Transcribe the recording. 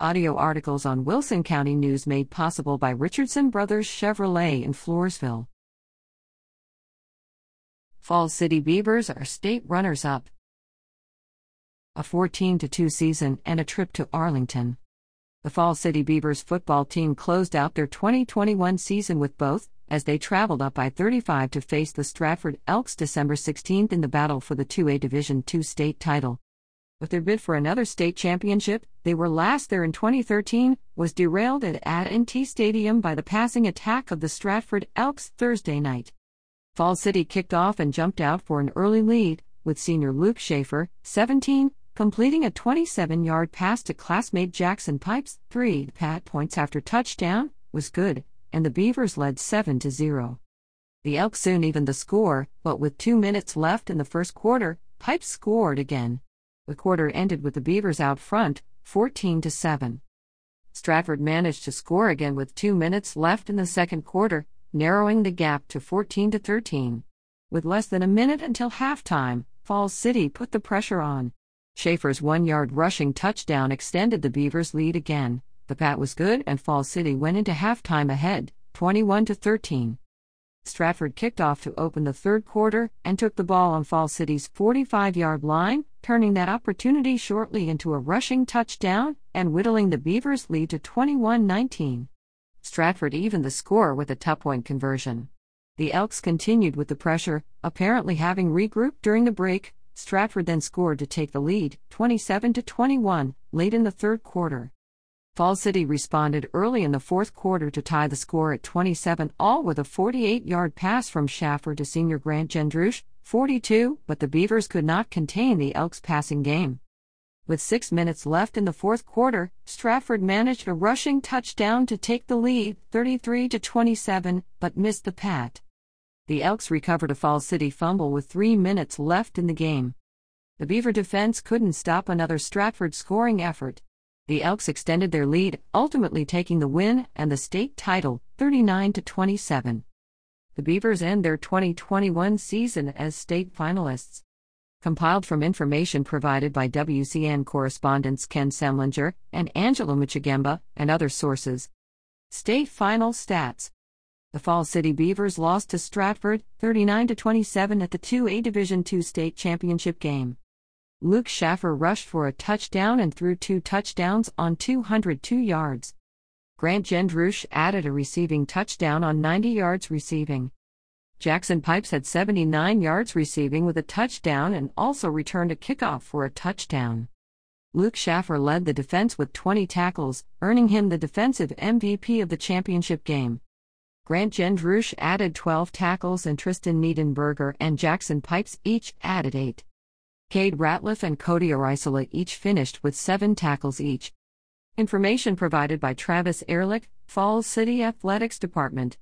Audio articles on Wilson County News made possible by Richardson Brothers Chevrolet in Floresville. Falls City Beavers are state runners up. A 14 2 season and a trip to Arlington. The Falls City Beavers football team closed out their 2021 season with both, as they traveled up by 35 to face the Stratford Elks December 16 in the battle for the 2A Division II state title. With their bid for another state championship, they were last there in 2013, was derailed at AT&T Stadium by the passing attack of the Stratford Elks Thursday night. Fall City kicked off and jumped out for an early lead, with senior Luke Schaefer, 17, completing a 27-yard pass to classmate Jackson Pipes, 3. Pat points after touchdown was good, and the Beavers led 7 to 0. The Elks soon evened the score, but with 2 minutes left in the first quarter, Pipes scored again. The quarter ended with the Beavers out front, 14 to 7. Stratford managed to score again with 2 minutes left in the second quarter, narrowing the gap to 14 to 13. With less than a minute until halftime, Falls City put the pressure on. Schaefer's 1-yard rushing touchdown extended the Beavers' lead again. The pat was good and Falls City went into halftime ahead, 21 to 13. Stratford kicked off to open the third quarter and took the ball on Falls City's 45 yard line, turning that opportunity shortly into a rushing touchdown and whittling the Beavers' lead to 21 19. Stratford evened the score with a two point conversion. The Elks continued with the pressure, apparently having regrouped during the break. Stratford then scored to take the lead, 27 21, late in the third quarter. Fall City responded early in the fourth quarter to tie the score at 27, all with a 48 yard pass from Schaffer to senior Grant Gendrush, 42, but the Beavers could not contain the Elks' passing game. With six minutes left in the fourth quarter, Stratford managed a rushing touchdown to take the lead, 33 to 27, but missed the pat. The Elks recovered a Fall City fumble with three minutes left in the game. The Beaver defense couldn't stop another Stratford scoring effort. The Elks extended their lead, ultimately taking the win and the state title, 39 to 27. The Beavers end their 2021 season as state finalists. Compiled from information provided by WCN correspondents Ken Semlinger and Angela Michigemba and other sources. State final stats. The Fall City Beavers lost to Stratford 39 to 27 at the 2A Division II state championship game. Luke Schaffer rushed for a touchdown and threw two touchdowns on 202 yards. Grant Gendrush added a receiving touchdown on 90 yards receiving. Jackson Pipes had 79 yards receiving with a touchdown and also returned a kickoff for a touchdown. Luke Schaffer led the defense with 20 tackles, earning him the defensive MVP of the championship game. Grant Gendrush added 12 tackles and Tristan Niedenberger and Jackson Pipes each added 8. Cade Ratliff and Cody Arisola each finished with seven tackles each. Information provided by Travis Ehrlich, Falls City Athletics Department.